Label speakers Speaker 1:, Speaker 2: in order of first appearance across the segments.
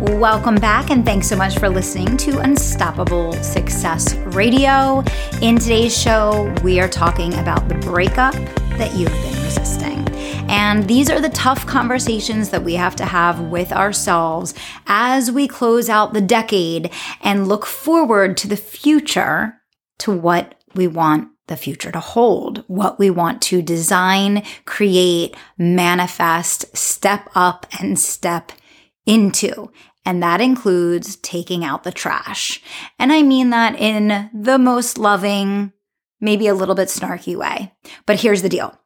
Speaker 1: Welcome back, and thanks so much for listening to Unstoppable Success Radio. In today's show, we are talking about the breakup that you've been resisting. And these are the tough conversations that we have to have with ourselves as we close out the decade and look forward to the future to what we want the future to hold, what we want to design, create, manifest, step up, and step into. And that includes taking out the trash. And I mean that in the most loving, maybe a little bit snarky way. But here's the deal.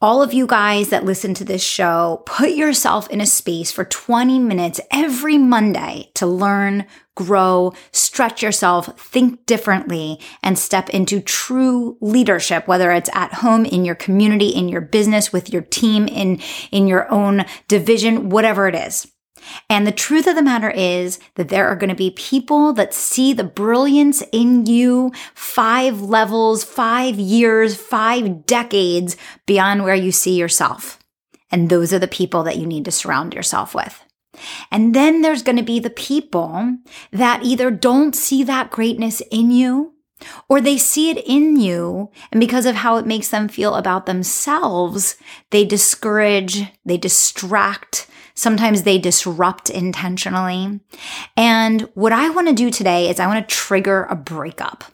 Speaker 1: All of you guys that listen to this show, put yourself in a space for 20 minutes every Monday to learn, grow, stretch yourself, think differently, and step into true leadership, whether it's at home, in your community, in your business, with your team, in, in your own division, whatever it is. And the truth of the matter is that there are going to be people that see the brilliance in you five levels, five years, five decades beyond where you see yourself. And those are the people that you need to surround yourself with. And then there's going to be the people that either don't see that greatness in you or they see it in you. And because of how it makes them feel about themselves, they discourage, they distract, Sometimes they disrupt intentionally. And what I want to do today is I want to trigger a breakup.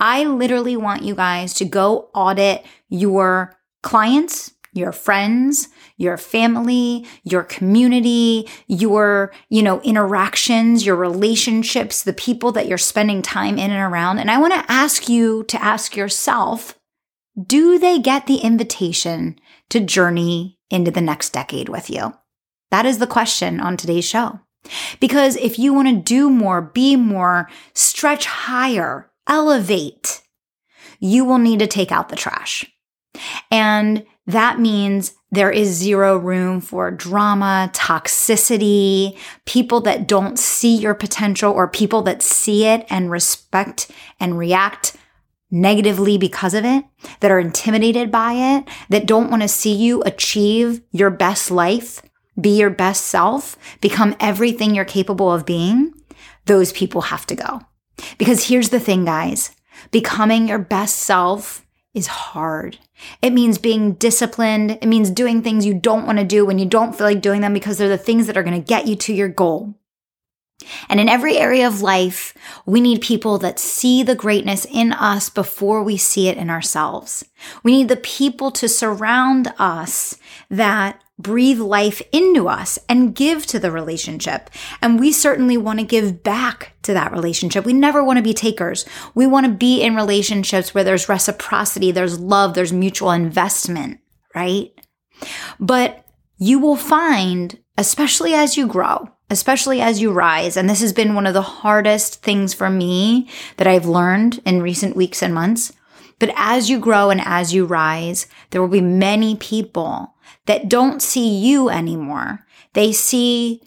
Speaker 1: I literally want you guys to go audit your clients, your friends, your family, your community, your, you know, interactions, your relationships, the people that you're spending time in and around. And I want to ask you to ask yourself, do they get the invitation to journey into the next decade with you? That is the question on today's show. Because if you want to do more, be more, stretch higher, elevate, you will need to take out the trash. And that means there is zero room for drama, toxicity, people that don't see your potential or people that see it and respect and react negatively because of it, that are intimidated by it, that don't want to see you achieve your best life be your best self, become everything you're capable of being, those people have to go. Because here's the thing, guys becoming your best self is hard. It means being disciplined. It means doing things you don't want to do when you don't feel like doing them because they're the things that are going to get you to your goal. And in every area of life, we need people that see the greatness in us before we see it in ourselves. We need the people to surround us that breathe life into us and give to the relationship. And we certainly want to give back to that relationship. We never want to be takers. We want to be in relationships where there's reciprocity, there's love, there's mutual investment, right? But you will find, especially as you grow, especially as you rise, and this has been one of the hardest things for me that I've learned in recent weeks and months. But as you grow and as you rise, there will be many people that don't see you anymore. They see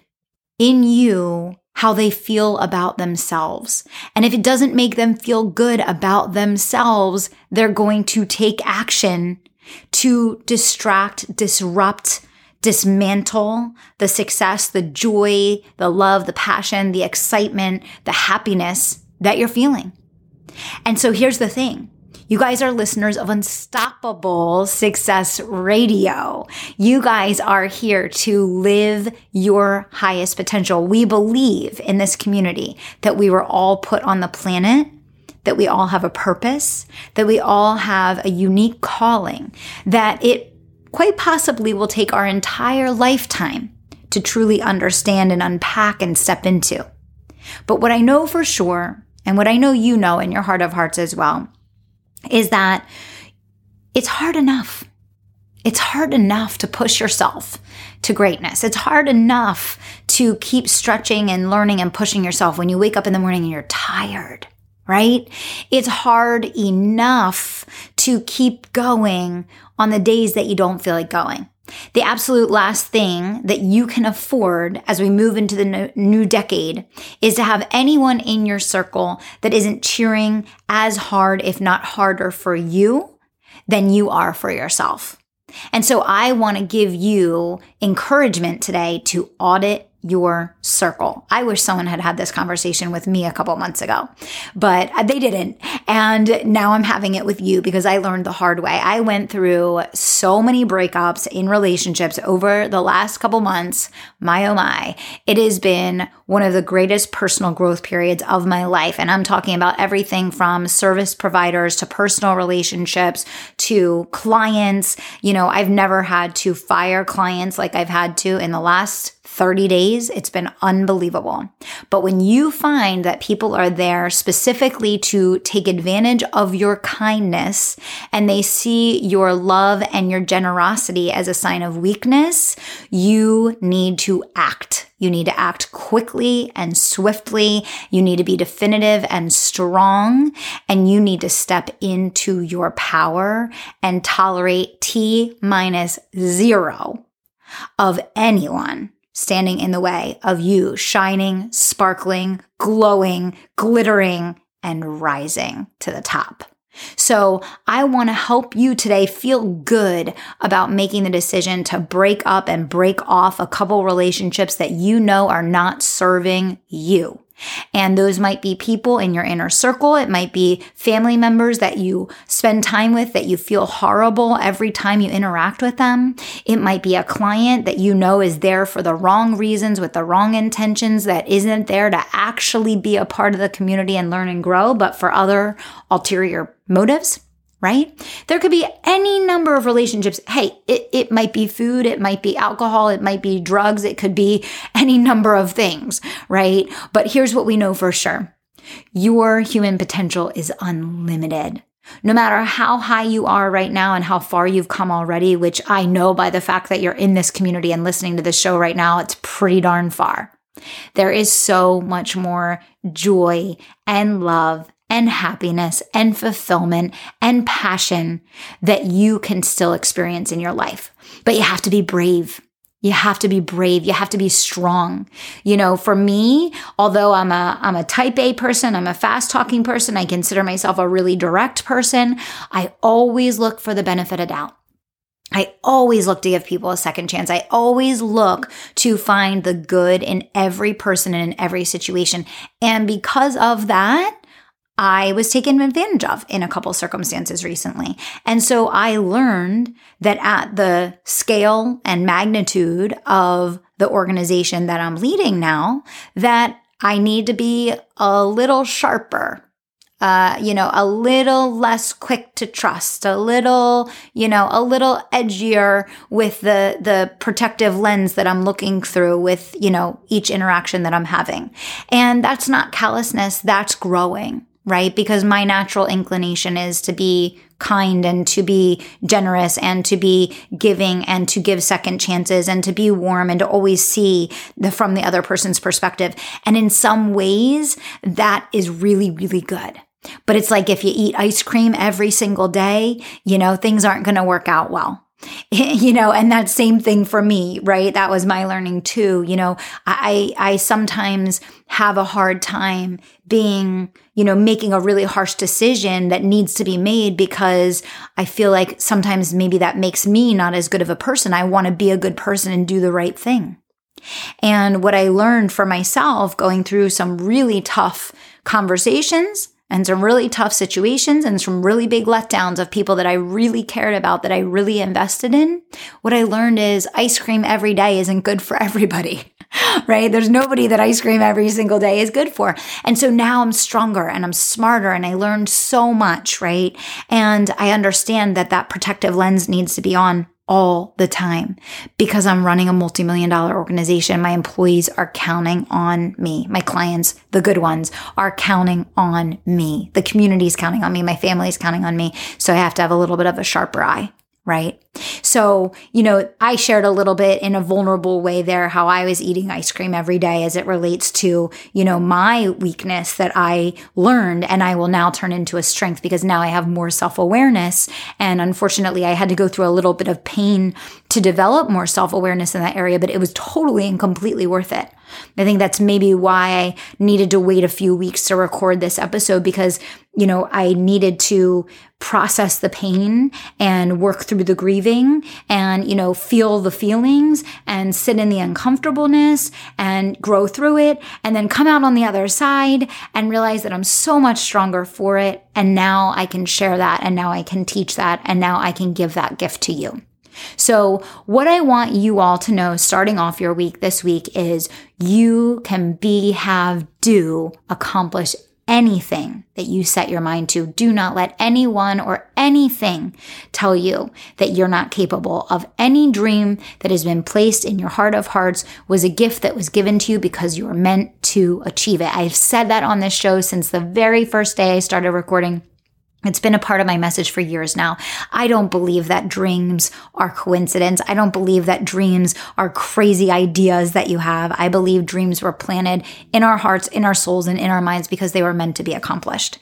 Speaker 1: in you how they feel about themselves. And if it doesn't make them feel good about themselves, they're going to take action to distract, disrupt, dismantle the success, the joy, the love, the passion, the excitement, the happiness that you're feeling. And so here's the thing. You guys are listeners of Unstoppable Success Radio. You guys are here to live your highest potential. We believe in this community that we were all put on the planet that we all have a purpose, that we all have a unique calling, that it quite possibly will take our entire lifetime to truly understand and unpack and step into. But what I know for sure, and what I know you know in your heart of hearts as well, is that it's hard enough. It's hard enough to push yourself to greatness. It's hard enough to keep stretching and learning and pushing yourself when you wake up in the morning and you're tired, right? It's hard enough to keep going on the days that you don't feel like going. The absolute last thing that you can afford as we move into the new decade is to have anyone in your circle that isn't cheering as hard, if not harder for you than you are for yourself. And so I want to give you encouragement today to audit your circle. I wish someone had had this conversation with me a couple months ago, but they didn't. And now I'm having it with you because I learned the hard way. I went through so many breakups in relationships over the last couple months. My oh my, it has been one of the greatest personal growth periods of my life. And I'm talking about everything from service providers to personal relationships to clients. You know, I've never had to fire clients like I've had to in the last 30 days, it's been unbelievable. But when you find that people are there specifically to take advantage of your kindness and they see your love and your generosity as a sign of weakness, you need to act. You need to act quickly and swiftly. You need to be definitive and strong. And you need to step into your power and tolerate T minus zero of anyone standing in the way of you shining, sparkling, glowing, glittering, and rising to the top. So I want to help you today feel good about making the decision to break up and break off a couple relationships that you know are not serving you. And those might be people in your inner circle. It might be family members that you spend time with that you feel horrible every time you interact with them. It might be a client that you know is there for the wrong reasons with the wrong intentions that isn't there to actually be a part of the community and learn and grow, but for other ulterior motives right? There could be any number of relationships. Hey, it, it might be food, it might be alcohol, it might be drugs, it could be any number of things, right? But here's what we know for sure your human potential is unlimited. No matter how high you are right now and how far you've come already, which I know by the fact that you're in this community and listening to this show right now, it's pretty darn far. There is so much more joy and love and happiness and fulfillment and passion that you can still experience in your life. But you have to be brave. You have to be brave. You have to be strong. You know, for me, although I'm a, I'm a type A person, I'm a fast talking person, I consider myself a really direct person. I always look for the benefit of doubt. I always look to give people a second chance. I always look to find the good in every person and in every situation. And because of that, I was taken advantage of in a couple circumstances recently. And so I learned that at the scale and magnitude of the organization that I'm leading now, that I need to be a little sharper. Uh, you know, a little less quick to trust, a little, you know, a little edgier with the, the protective lens that I'm looking through with, you know, each interaction that I'm having. And that's not callousness. That's growing right? Because my natural inclination is to be kind and to be generous and to be giving and to give second chances and to be warm and to always see the from the other person's perspective. And in some ways that is really really good. But it's like if you eat ice cream every single day, you know, things aren't going to work out well. you know and that same thing for me right? That was my learning too. You know i i sometimes have a hard time being you know making a really harsh decision that needs to be made because i feel like sometimes maybe that makes me not as good of a person. I want to be a good person and do the right thing. And what i learned for myself going through some really tough conversations and some really tough situations and some really big letdowns of people that I really cared about, that I really invested in, what I learned is ice cream every day isn't good for everybody. right? There's nobody that ice cream every single day is good for. And so now I'm stronger and I'm smarter and I learned so much, right? And I understand that that protective lens needs to be on all the time because I'm running a multi million dollar organization. My employees are counting on me. My clients, the good ones, are counting on me. The community is counting on me. My family is counting on me. So I have to have a little bit of a sharper eye right? So, you know, I shared a little bit in a vulnerable way there how I was eating ice cream every day as it relates to, you know, my weakness that I learned and I will now turn into a strength because now I have more self awareness. And unfortunately, I had to go through a little bit of pain to develop more self awareness in that area, but it was totally and completely worth it. I think that's maybe why I needed to wait a few weeks to record this episode because, you know, I needed to process the pain and work through the grieving and, you know, feel the feelings and sit in the uncomfortableness and grow through it and then come out on the other side and realize that I'm so much stronger for it. And now I can share that and now I can teach that and now I can give that gift to you. So, what I want you all to know starting off your week this week is you can be, have, do, accomplish anything that you set your mind to. Do not let anyone or anything tell you that you're not capable of any dream that has been placed in your heart of hearts was a gift that was given to you because you were meant to achieve it. I've said that on this show since the very first day I started recording. It's been a part of my message for years now. I don't believe that dreams are coincidence. I don't believe that dreams are crazy ideas that you have. I believe dreams were planted in our hearts, in our souls, and in our minds because they were meant to be accomplished.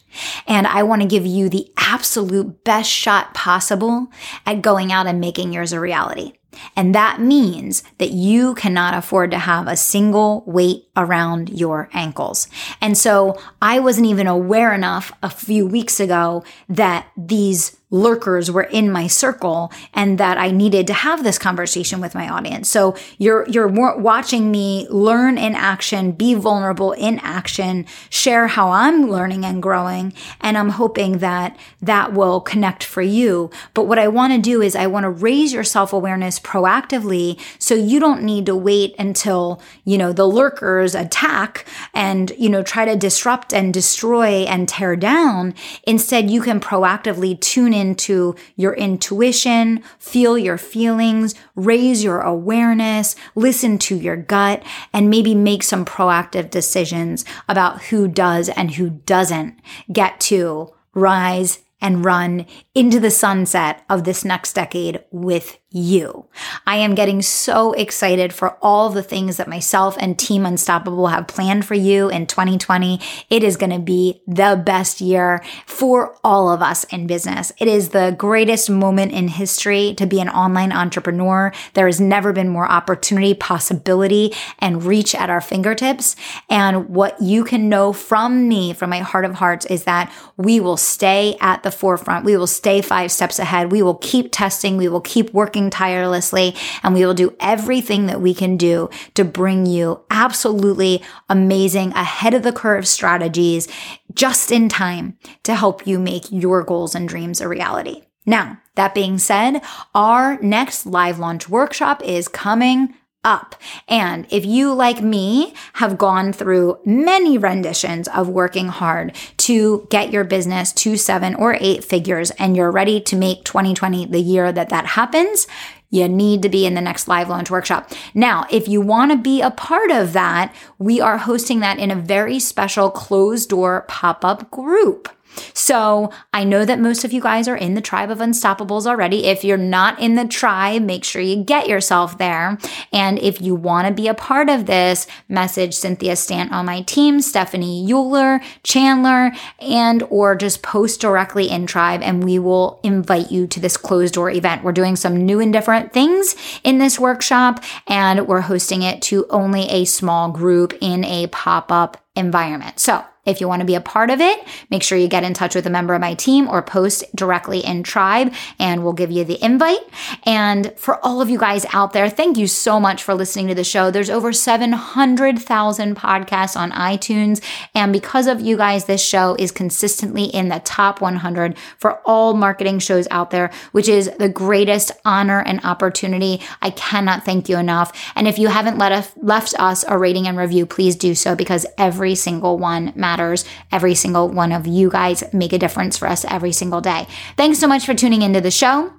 Speaker 1: And I want to give you the absolute best shot possible at going out and making yours a reality. And that means that you cannot afford to have a single weight around your ankles. And so I wasn't even aware enough a few weeks ago that these lurkers were in my circle and that I needed to have this conversation with my audience. So you're you're watching me learn in action, be vulnerable in action, share how I'm learning and growing, and I'm hoping that that will connect for you. But what I want to do is I want to raise your self-awareness proactively so you don't need to wait until, you know, the lurkers attack and, you know, try to disrupt and destroy and tear down. Instead, you can proactively tune into your intuition, feel your feelings, raise your awareness, listen to your gut, and maybe make some proactive decisions about who does and who doesn't get to rise and run into the sunset of this next decade with you. I am getting so excited for all the things that myself and Team Unstoppable have planned for you in 2020. It is going to be the best year for all of us in business. It is the greatest moment in history to be an online entrepreneur. There has never been more opportunity, possibility, and reach at our fingertips. And what you can know from me, from my heart of hearts, is that we will stay at the forefront. We will stay five steps ahead. We will keep testing. We will keep working working tirelessly and we will do everything that we can do to bring you absolutely amazing ahead of the curve strategies just in time to help you make your goals and dreams a reality. Now, that being said, our next live launch workshop is coming up. And if you, like me, have gone through many renditions of working hard to get your business to seven or eight figures and you're ready to make 2020 the year that that happens, you need to be in the next live launch workshop. Now, if you want to be a part of that, we are hosting that in a very special closed door pop up group. So I know that most of you guys are in the tribe of unstoppables already. If you're not in the tribe, make sure you get yourself there. And if you want to be a part of this, message Cynthia Stant on my team, Stephanie Euler, Chandler, and or just post directly in tribe and we will invite you to this closed door event. We're doing some new and different things in this workshop and we're hosting it to only a small group in a pop-up environment. So if you want to be a part of it, make sure you get in touch with a member of my team or post directly in Tribe and we'll give you the invite. And for all of you guys out there, thank you so much for listening to the show. There's over 700,000 podcasts on iTunes. And because of you guys, this show is consistently in the top 100 for all marketing shows out there, which is the greatest honor and opportunity. I cannot thank you enough. And if you haven't let us, left us a rating and review, please do so because every single one matters matters. Every single one of you guys make a difference for us every single day. Thanks so much for tuning into the show.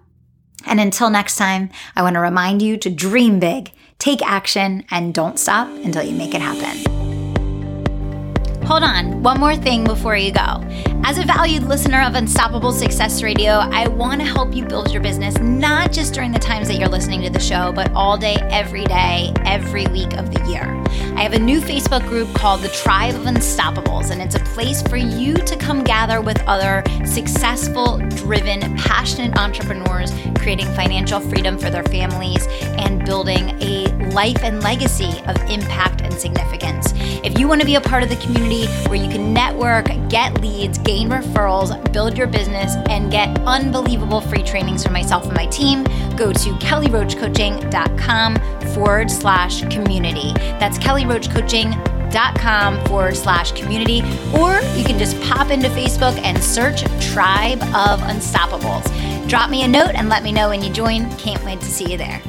Speaker 1: And until next time, I want to remind you to dream big, take action, and don't stop until you make it happen. Hold on, one more thing before you go. As a valued listener of Unstoppable Success Radio, I want to help you build your business not just during the times that you're listening to the show, but all day, every day, every week of the year. I have a new Facebook group called the Tribe of Unstoppables, and it's a place for you to come gather with other successful, driven, passionate entrepreneurs creating financial freedom for their families and building a life and legacy of impact and significance. If you want to be a part of the community where you can network, get leads, gain referrals, build your business, and get unbelievable free trainings from myself and my team, go to kellyroachcoaching.com forward slash community. That's kellyroachcoaching.com forward slash community. Or you can just pop into Facebook and search Tribe of Unstoppables. Drop me a note and let me know when you join. Can't wait to see you there.